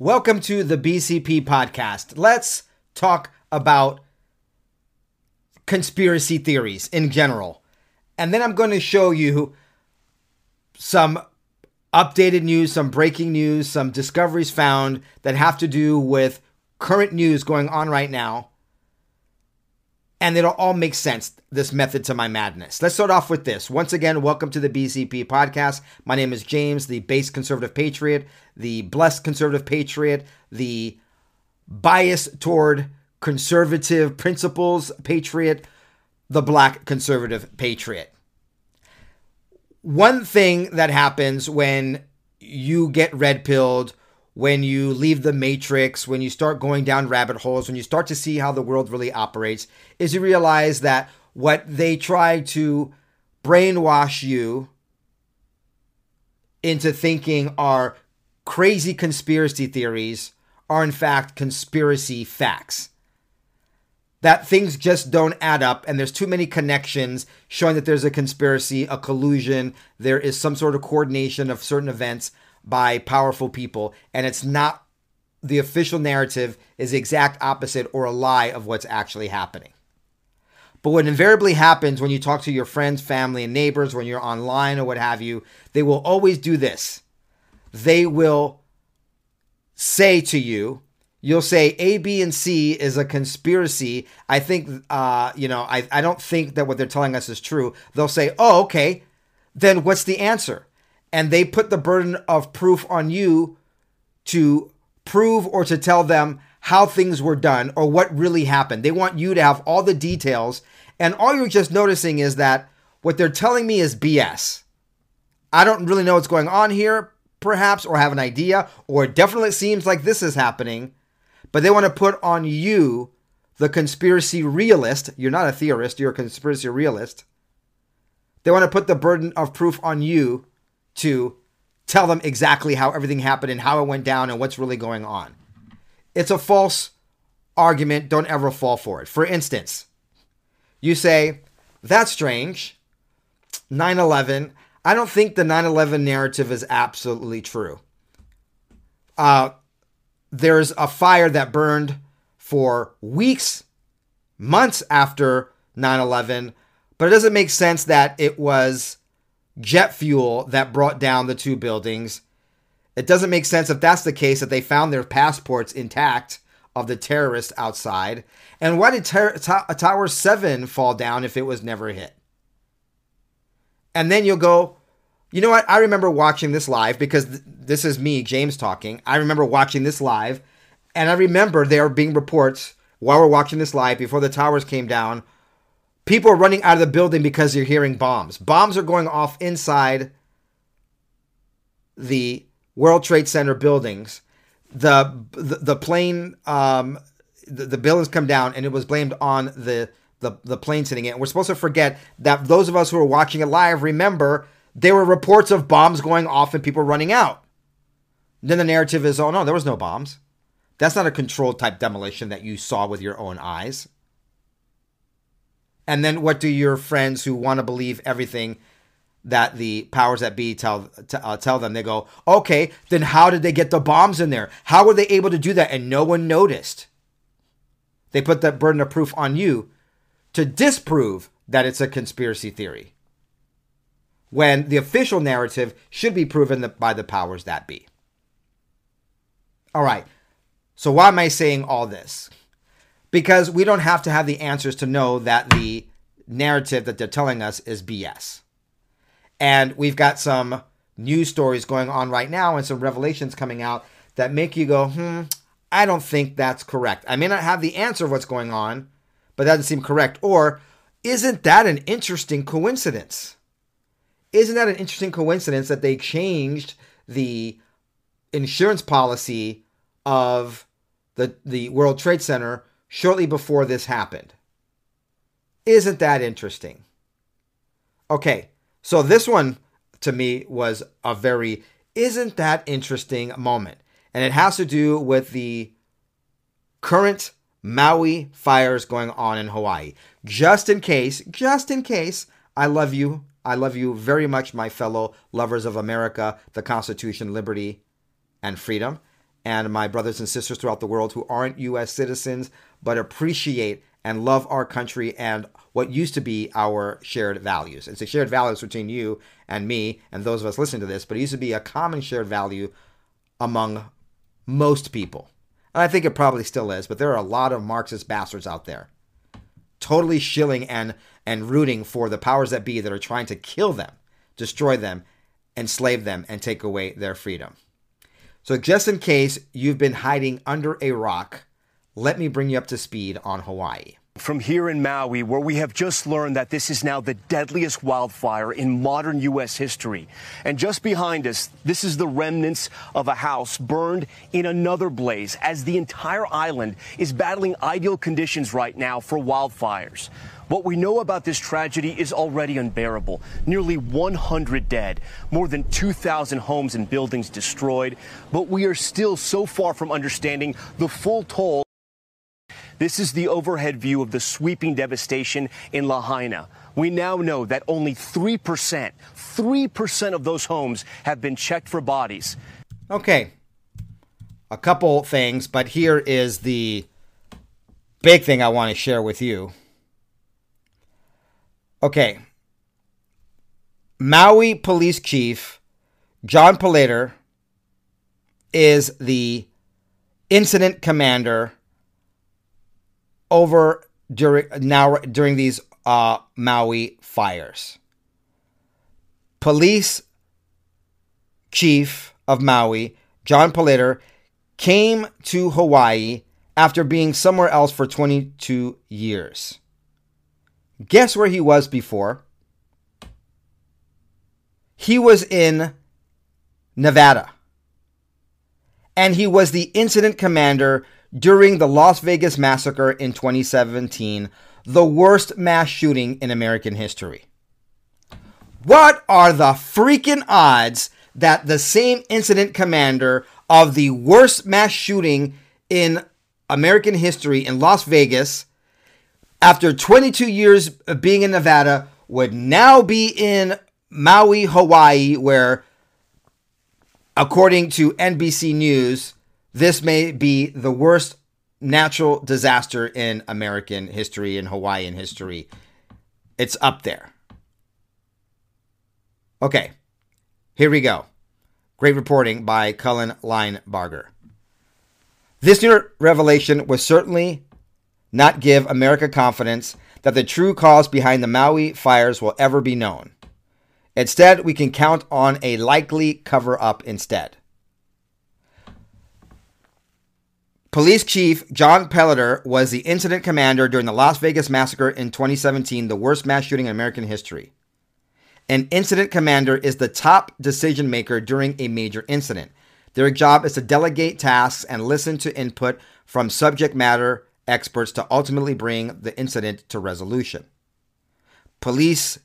Welcome to the BCP podcast. Let's talk about conspiracy theories in general. And then I'm going to show you some updated news, some breaking news, some discoveries found that have to do with current news going on right now. And it'll all make sense, this method to my madness. Let's start off with this. Once again, welcome to the BCP podcast. My name is James, the base conservative patriot, the blessed conservative patriot, the bias toward conservative principles patriot, the black conservative patriot one thing that happens when you get red pilled, when you leave the matrix, when you start going down rabbit holes, when you start to see how the world really operates, is you realize that what they try to brainwash you into thinking are crazy conspiracy theories are in fact conspiracy facts. That things just don't add up and there's too many connections showing that there's a conspiracy, a collusion, there is some sort of coordination of certain events by powerful people and it's not the official narrative is the exact opposite or a lie of what's actually happening. But what invariably happens when you talk to your friends, family, and neighbors, when you're online or what have you, they will always do this. They will say to you, you'll say A, B, and C is a conspiracy. I think, uh, you know, I, I don't think that what they're telling us is true. They'll say, oh, okay, then what's the answer? And they put the burden of proof on you to prove or to tell them how things were done or what really happened. They want you to have all the details. And all you're just noticing is that what they're telling me is BS. I don't really know what's going on here, perhaps, or have an idea, or it definitely seems like this is happening but they want to put on you, the conspiracy realist. You're not a theorist, you're a conspiracy realist. They want to put the burden of proof on you to tell them exactly how everything happened and how it went down and what's really going on. It's a false argument. Don't ever fall for it. For instance, you say, that's strange. 9 11. I don't think the 9 11 narrative is absolutely true. Uh, there's a fire that burned for weeks, months after 9 11, but it doesn't make sense that it was jet fuel that brought down the two buildings. It doesn't make sense if that's the case that they found their passports intact of the terrorists outside. And why did ter- Tower 7 fall down if it was never hit? And then you'll go, you know what? I remember watching this live because th- this is me, James, talking. I remember watching this live, and I remember there being reports while we're watching this live before the towers came down. People are running out of the building because you're hearing bombs. Bombs are going off inside the World Trade Center buildings. The the, the plane, um, the, the buildings come down, and it was blamed on the the the plane sitting in. We're supposed to forget that those of us who are watching it live remember there were reports of bombs going off and people running out. Then the narrative is, oh no, there was no bombs. That's not a controlled type demolition that you saw with your own eyes. And then what do your friends who want to believe everything that the powers that be tell t- uh, tell them? They go, okay, then how did they get the bombs in there? How were they able to do that? And no one noticed. They put that burden of proof on you to disprove that it's a conspiracy theory when the official narrative should be proven by the powers that be. All right, so why am I saying all this? Because we don't have to have the answers to know that the narrative that they're telling us is BS. And we've got some news stories going on right now and some revelations coming out that make you go, hmm, I don't think that's correct. I may not have the answer of what's going on, but that doesn't seem correct. Or isn't that an interesting coincidence? Isn't that an interesting coincidence that they changed the insurance policy of the, the World Trade Center shortly before this happened? Isn't that interesting? Okay, so this one to me was a very isn't that interesting moment. And it has to do with the current Maui fires going on in Hawaii. Just in case, just in case, I love you. I love you very much, my fellow lovers of America, the Constitution, liberty, and freedom, and my brothers and sisters throughout the world who aren't U.S. citizens but appreciate and love our country and what used to be our shared values. It's a shared values between you and me and those of us listening to this, but it used to be a common shared value among most people. And I think it probably still is, but there are a lot of Marxist bastards out there totally shilling and and rooting for the powers that be that are trying to kill them, destroy them, enslave them, and take away their freedom. So, just in case you've been hiding under a rock, let me bring you up to speed on Hawaii from here in Maui, where we have just learned that this is now the deadliest wildfire in modern U.S. history. And just behind us, this is the remnants of a house burned in another blaze as the entire island is battling ideal conditions right now for wildfires. What we know about this tragedy is already unbearable. Nearly 100 dead, more than 2,000 homes and buildings destroyed. But we are still so far from understanding the full toll. This is the overhead view of the sweeping devastation in Lahaina. We now know that only 3%, 3% of those homes have been checked for bodies. Okay. A couple things, but here is the big thing I want to share with you. Okay. Maui Police Chief John Pelletier is the incident commander over during now during these uh, Maui fires. Police chief of Maui, John Pelletier, came to Hawaii after being somewhere else for 22 years. Guess where he was before? He was in Nevada. And he was the incident commander during the Las Vegas massacre in 2017, the worst mass shooting in American history. What are the freaking odds that the same incident commander of the worst mass shooting in American history in Las Vegas, after 22 years of being in Nevada, would now be in Maui, Hawaii, where, according to NBC News, this may be the worst natural disaster in American history, in Hawaiian history. It's up there. Okay, here we go. Great reporting by Cullen Linebarger. This new revelation will certainly not give America confidence that the true cause behind the Maui fires will ever be known. Instead, we can count on a likely cover up instead. Police Chief John Pelletier was the incident commander during the Las Vegas massacre in 2017, the worst mass shooting in American history. An incident commander is the top decision maker during a major incident. Their job is to delegate tasks and listen to input from subject matter experts to ultimately bring the incident to resolution. Police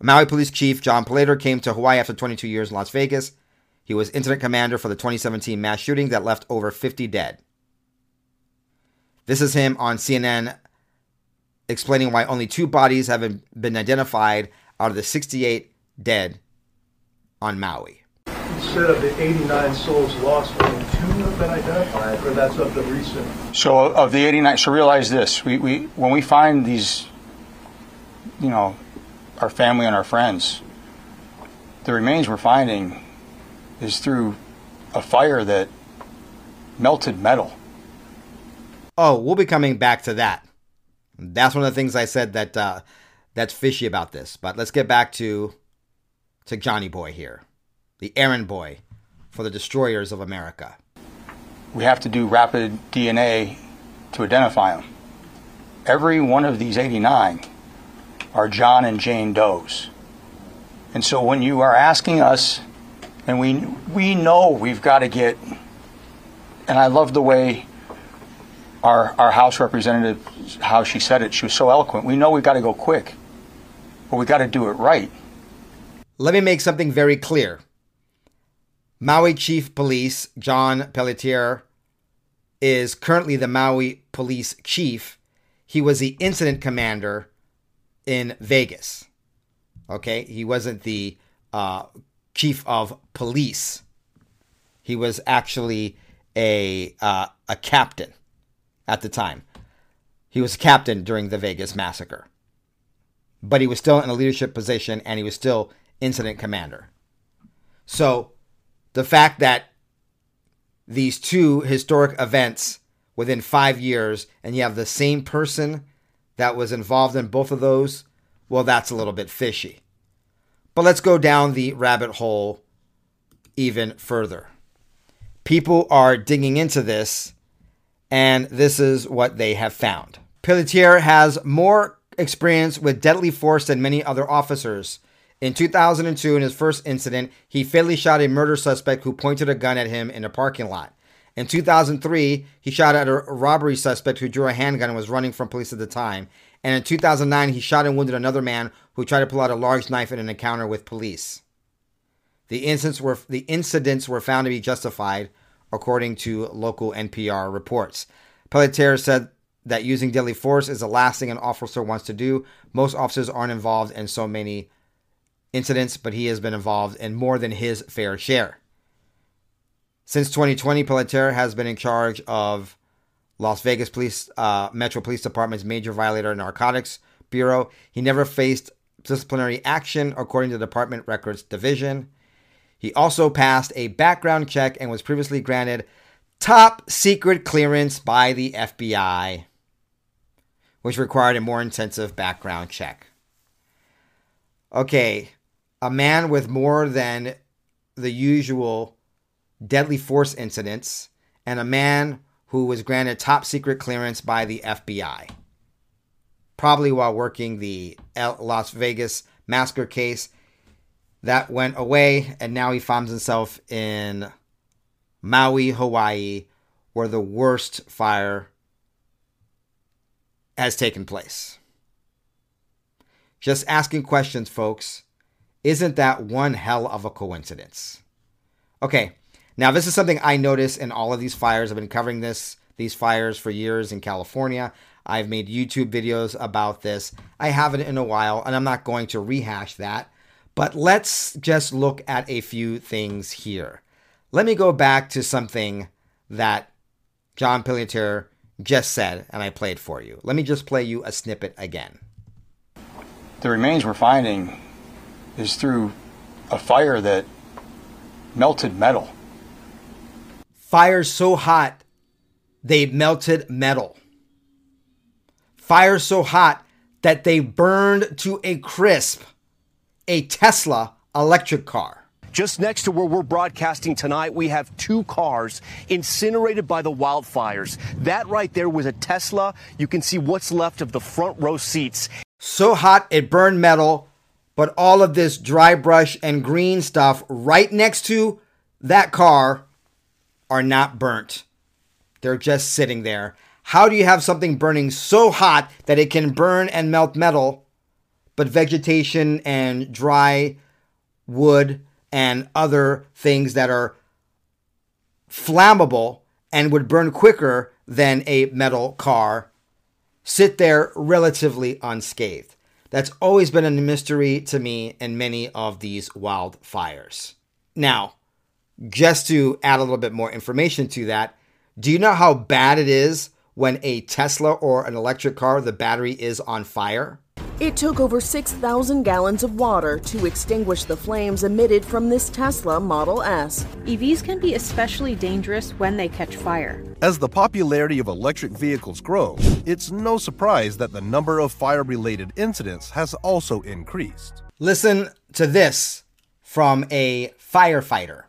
Maui Police Chief John Pelletier came to Hawaii after 22 years in Las Vegas. He was incident commander for the 2017 mass shooting that left over 50 dead. This is him on CNN explaining why only two bodies have been identified out of the 68 dead on Maui. Instead of the 89 souls lost, only two have been identified, or that's of the recent. So of the 89, so realize this: we, we when we find these, you know, our family and our friends, the remains we're finding is through a fire that melted metal. Oh, we'll be coming back to that. That's one of the things I said that uh, that's fishy about this. But let's get back to to Johnny Boy here, the errand boy for the destroyers of America. We have to do rapid DNA to identify them. Every one of these 89 are John and Jane Does. And so when you are asking us, and we we know we've got to get, and I love the way our our House representative, how she said it. She was so eloquent. We know we've got to go quick, but we've got to do it right. Let me make something very clear. Maui Chief Police John Pelletier is currently the Maui Police Chief. He was the incident commander in Vegas. Okay, he wasn't the uh, chief of police. He was actually a uh, a captain at the time. He was captain during the Vegas massacre, but he was still in a leadership position and he was still incident commander. So, the fact that these two historic events within five years, and you have the same person that was involved in both of those, well, that's a little bit fishy. But let's go down the rabbit hole even further. People are digging into this, and this is what they have found. Pelletier has more experience with deadly force than many other officers. In 2002, in his first incident, he fatally shot a murder suspect who pointed a gun at him in a parking lot. In 2003, he shot at a robbery suspect who drew a handgun and was running from police at the time. And in 2009, he shot and wounded another man who tried to pull out a large knife in an encounter with police. The incidents were the incidents were found to be justified, according to local NPR reports. Pelletier said that using deadly force is the last thing an officer wants to do. Most officers aren't involved in so many incidents, but he has been involved in more than his fair share. Since 2020, Pelletier has been in charge of Las Vegas Police uh, Metro Police Department's major violator narcotics bureau. He never faced disciplinary action, according to Department Records Division. He also passed a background check and was previously granted top secret clearance by the FBI, which required a more intensive background check. Okay, a man with more than the usual deadly force incidents, and a man who was granted top secret clearance by the FBI. Probably while working the Las Vegas massacre case. That went away, and now he finds himself in Maui, Hawaii, where the worst fire has taken place. Just asking questions, folks. Isn't that one hell of a coincidence? Okay, now this is something I notice in all of these fires. I've been covering this these fires for years in California. I've made YouTube videos about this. I haven't in a while, and I'm not going to rehash that. But let's just look at a few things here. Let me go back to something that John Pelletier just said, and I played for you. Let me just play you a snippet again. The remains we're finding is through a fire that melted metal. Fire so hot they melted metal. Fire so hot that they burned to a crisp a Tesla electric car. Just next to where we're broadcasting tonight, we have two cars incinerated by the wildfires. That right there was a Tesla. You can see what's left of the front row seats. So hot it burned metal, but all of this dry brush and green stuff right next to that car are not burnt. They're just sitting there. How do you have something burning so hot that it can burn and melt metal, but vegetation and dry wood and other things that are flammable and would burn quicker than a metal car sit there relatively unscathed? That's always been a mystery to me in many of these wildfires. Now, just to add a little bit more information to that, do you know how bad it is when a Tesla or an electric car, the battery is on fire? It took over 6,000 gallons of water to extinguish the flames emitted from this Tesla Model S. EVs can be especially dangerous when they catch fire. As the popularity of electric vehicles grows, it's no surprise that the number of fire related incidents has also increased. Listen to this from a firefighter.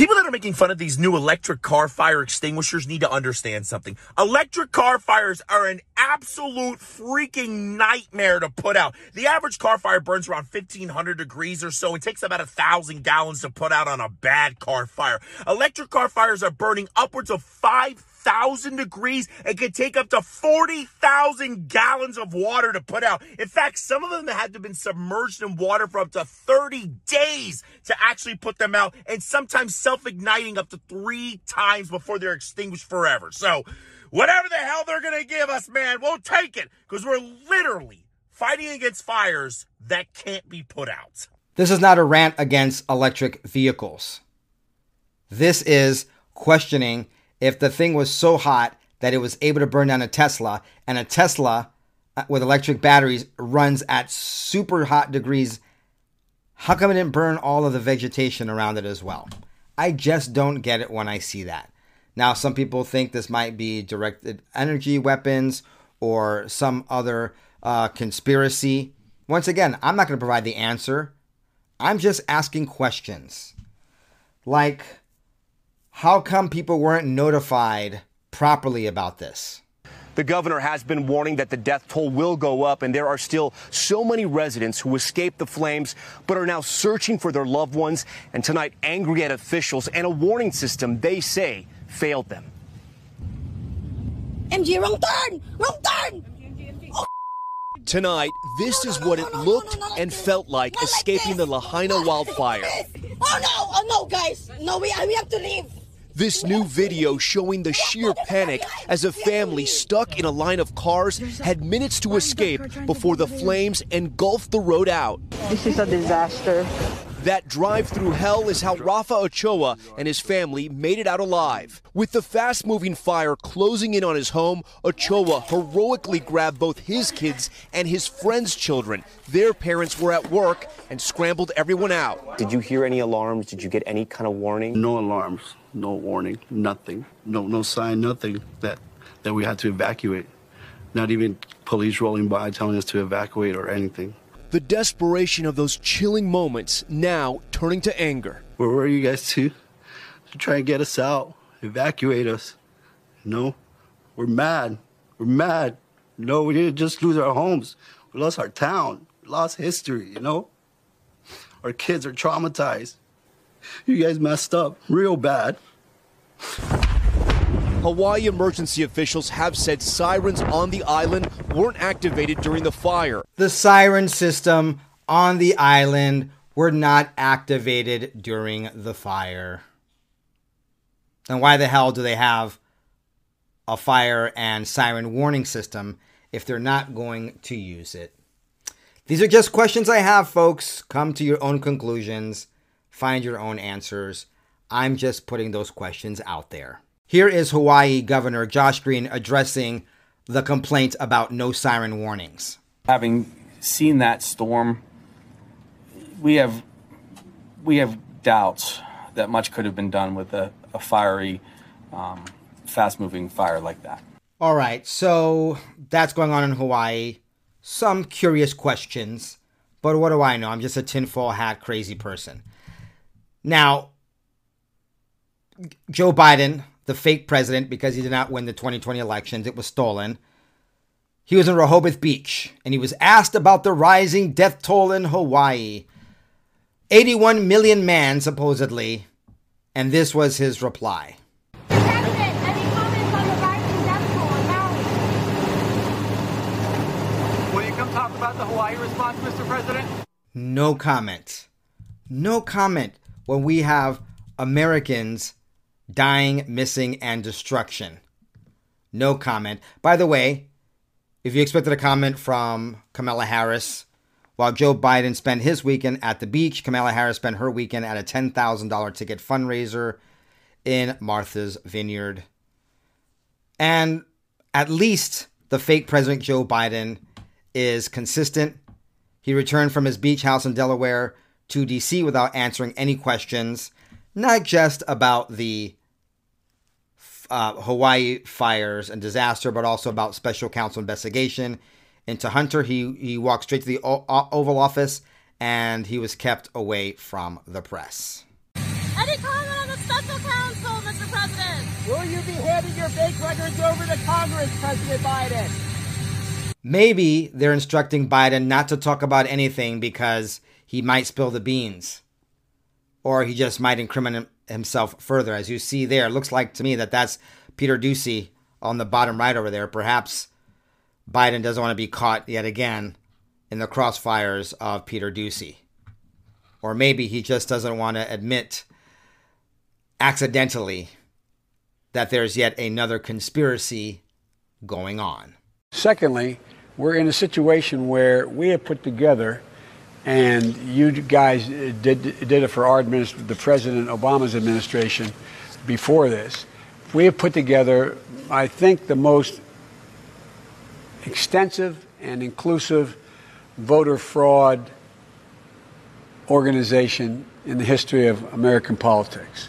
People that are making fun of these new electric car fire extinguishers need to understand something. Electric car fires are an absolute freaking nightmare to put out. The average car fire burns around 1500 degrees or so. It takes about a thousand gallons to put out on a bad car fire. Electric car fires are burning upwards of 5 thousand degrees and can take up to 40,000 gallons of water to put out. In fact, some of them had to have been submerged in water for up to 30 days to actually put them out and sometimes self-igniting up to three times before they're extinguished forever. So whatever the hell they're going to give us, man, we'll take it because we're literally fighting against fires that can't be put out. This is not a rant against electric vehicles. This is questioning if the thing was so hot that it was able to burn down a Tesla, and a Tesla uh, with electric batteries runs at super hot degrees, how come it didn't burn all of the vegetation around it as well? I just don't get it when I see that. Now, some people think this might be directed energy weapons or some other uh, conspiracy. Once again, I'm not going to provide the answer. I'm just asking questions. Like, how come people weren't notified properly about this? The governor has been warning that the death toll will go up, and there are still so many residents who escaped the flames but are now searching for their loved ones, and tonight angry at officials and a warning system they say failed them. MG, wrong turn! Wrong turn! Oh, Tonight, this is what it looked and felt like escaping the Lahaina wildfire. Oh no! Oh no, guys! No, we, we have to leave! This new video showing the sheer panic as a family stuck in a line of cars had minutes to escape before the flames engulfed the road out. This is a disaster. That drive through hell is how Rafa Ochoa and his family made it out alive. With the fast moving fire closing in on his home, Ochoa heroically grabbed both his kids and his friends' children. Their parents were at work and scrambled everyone out. Did you hear any alarms? Did you get any kind of warning? No alarms, no warning, nothing. No no sign, nothing that that we had to evacuate. Not even police rolling by telling us to evacuate or anything. The desperation of those chilling moments now turning to anger. Where were you guys to? To try and get us out, evacuate us. No, we're mad. We're mad. No, we didn't just lose our homes. We lost our town. We lost history, you know? Our kids are traumatized. You guys messed up real bad. Hawaii emergency officials have said sirens on the island weren't activated during the fire. The siren system on the island were not activated during the fire. Then why the hell do they have a fire and siren warning system if they're not going to use it? These are just questions I have, folks. Come to your own conclusions, find your own answers. I'm just putting those questions out there. Here is Hawaii Governor Josh Green addressing the complaint about no siren warnings. Having seen that storm, we have we have doubts that much could have been done with a, a fiery, um, fast-moving fire like that. All right, so that's going on in Hawaii. Some curious questions, but what do I know? I'm just a tinfoil hat crazy person. Now, Joe Biden the fake president because he did not win the 2020 elections. It was stolen. He was in Rehoboth Beach and he was asked about the rising death toll in Hawaii. 81 million man, supposedly. And this was his reply. Will you come talk about the Hawaii response, Mr. President? No comment. No comment when we have Americans dying, missing, and destruction. No comment. By the way, if you expected a comment from Kamala Harris, while Joe Biden spent his weekend at the beach, Kamala Harris spent her weekend at a $10,000 ticket fundraiser in Martha's Vineyard. And at least the fake President Joe Biden is consistent. He returned from his beach house in Delaware to DC without answering any questions, not just about the uh, Hawaii fires and disaster, but also about special counsel investigation into Hunter. He he walked straight to the o- Oval Office, and he was kept away from the press. Any comment on the special counsel, Mr. President? Will you be handing your bank records over to Congress, President Biden? Maybe they're instructing Biden not to talk about anything because he might spill the beans. Or he just might incriminate himself further. As you see there, looks like to me that that's Peter Doocy on the bottom right over there. Perhaps Biden doesn't want to be caught yet again in the crossfires of Peter Doocy. Or maybe he just doesn't want to admit accidentally that there's yet another conspiracy going on. Secondly, we're in a situation where we have put together, and you guys did, did it for our administration, the President Obama's administration before this. We have put together, I think, the most extensive and inclusive voter fraud organization in the history of American politics.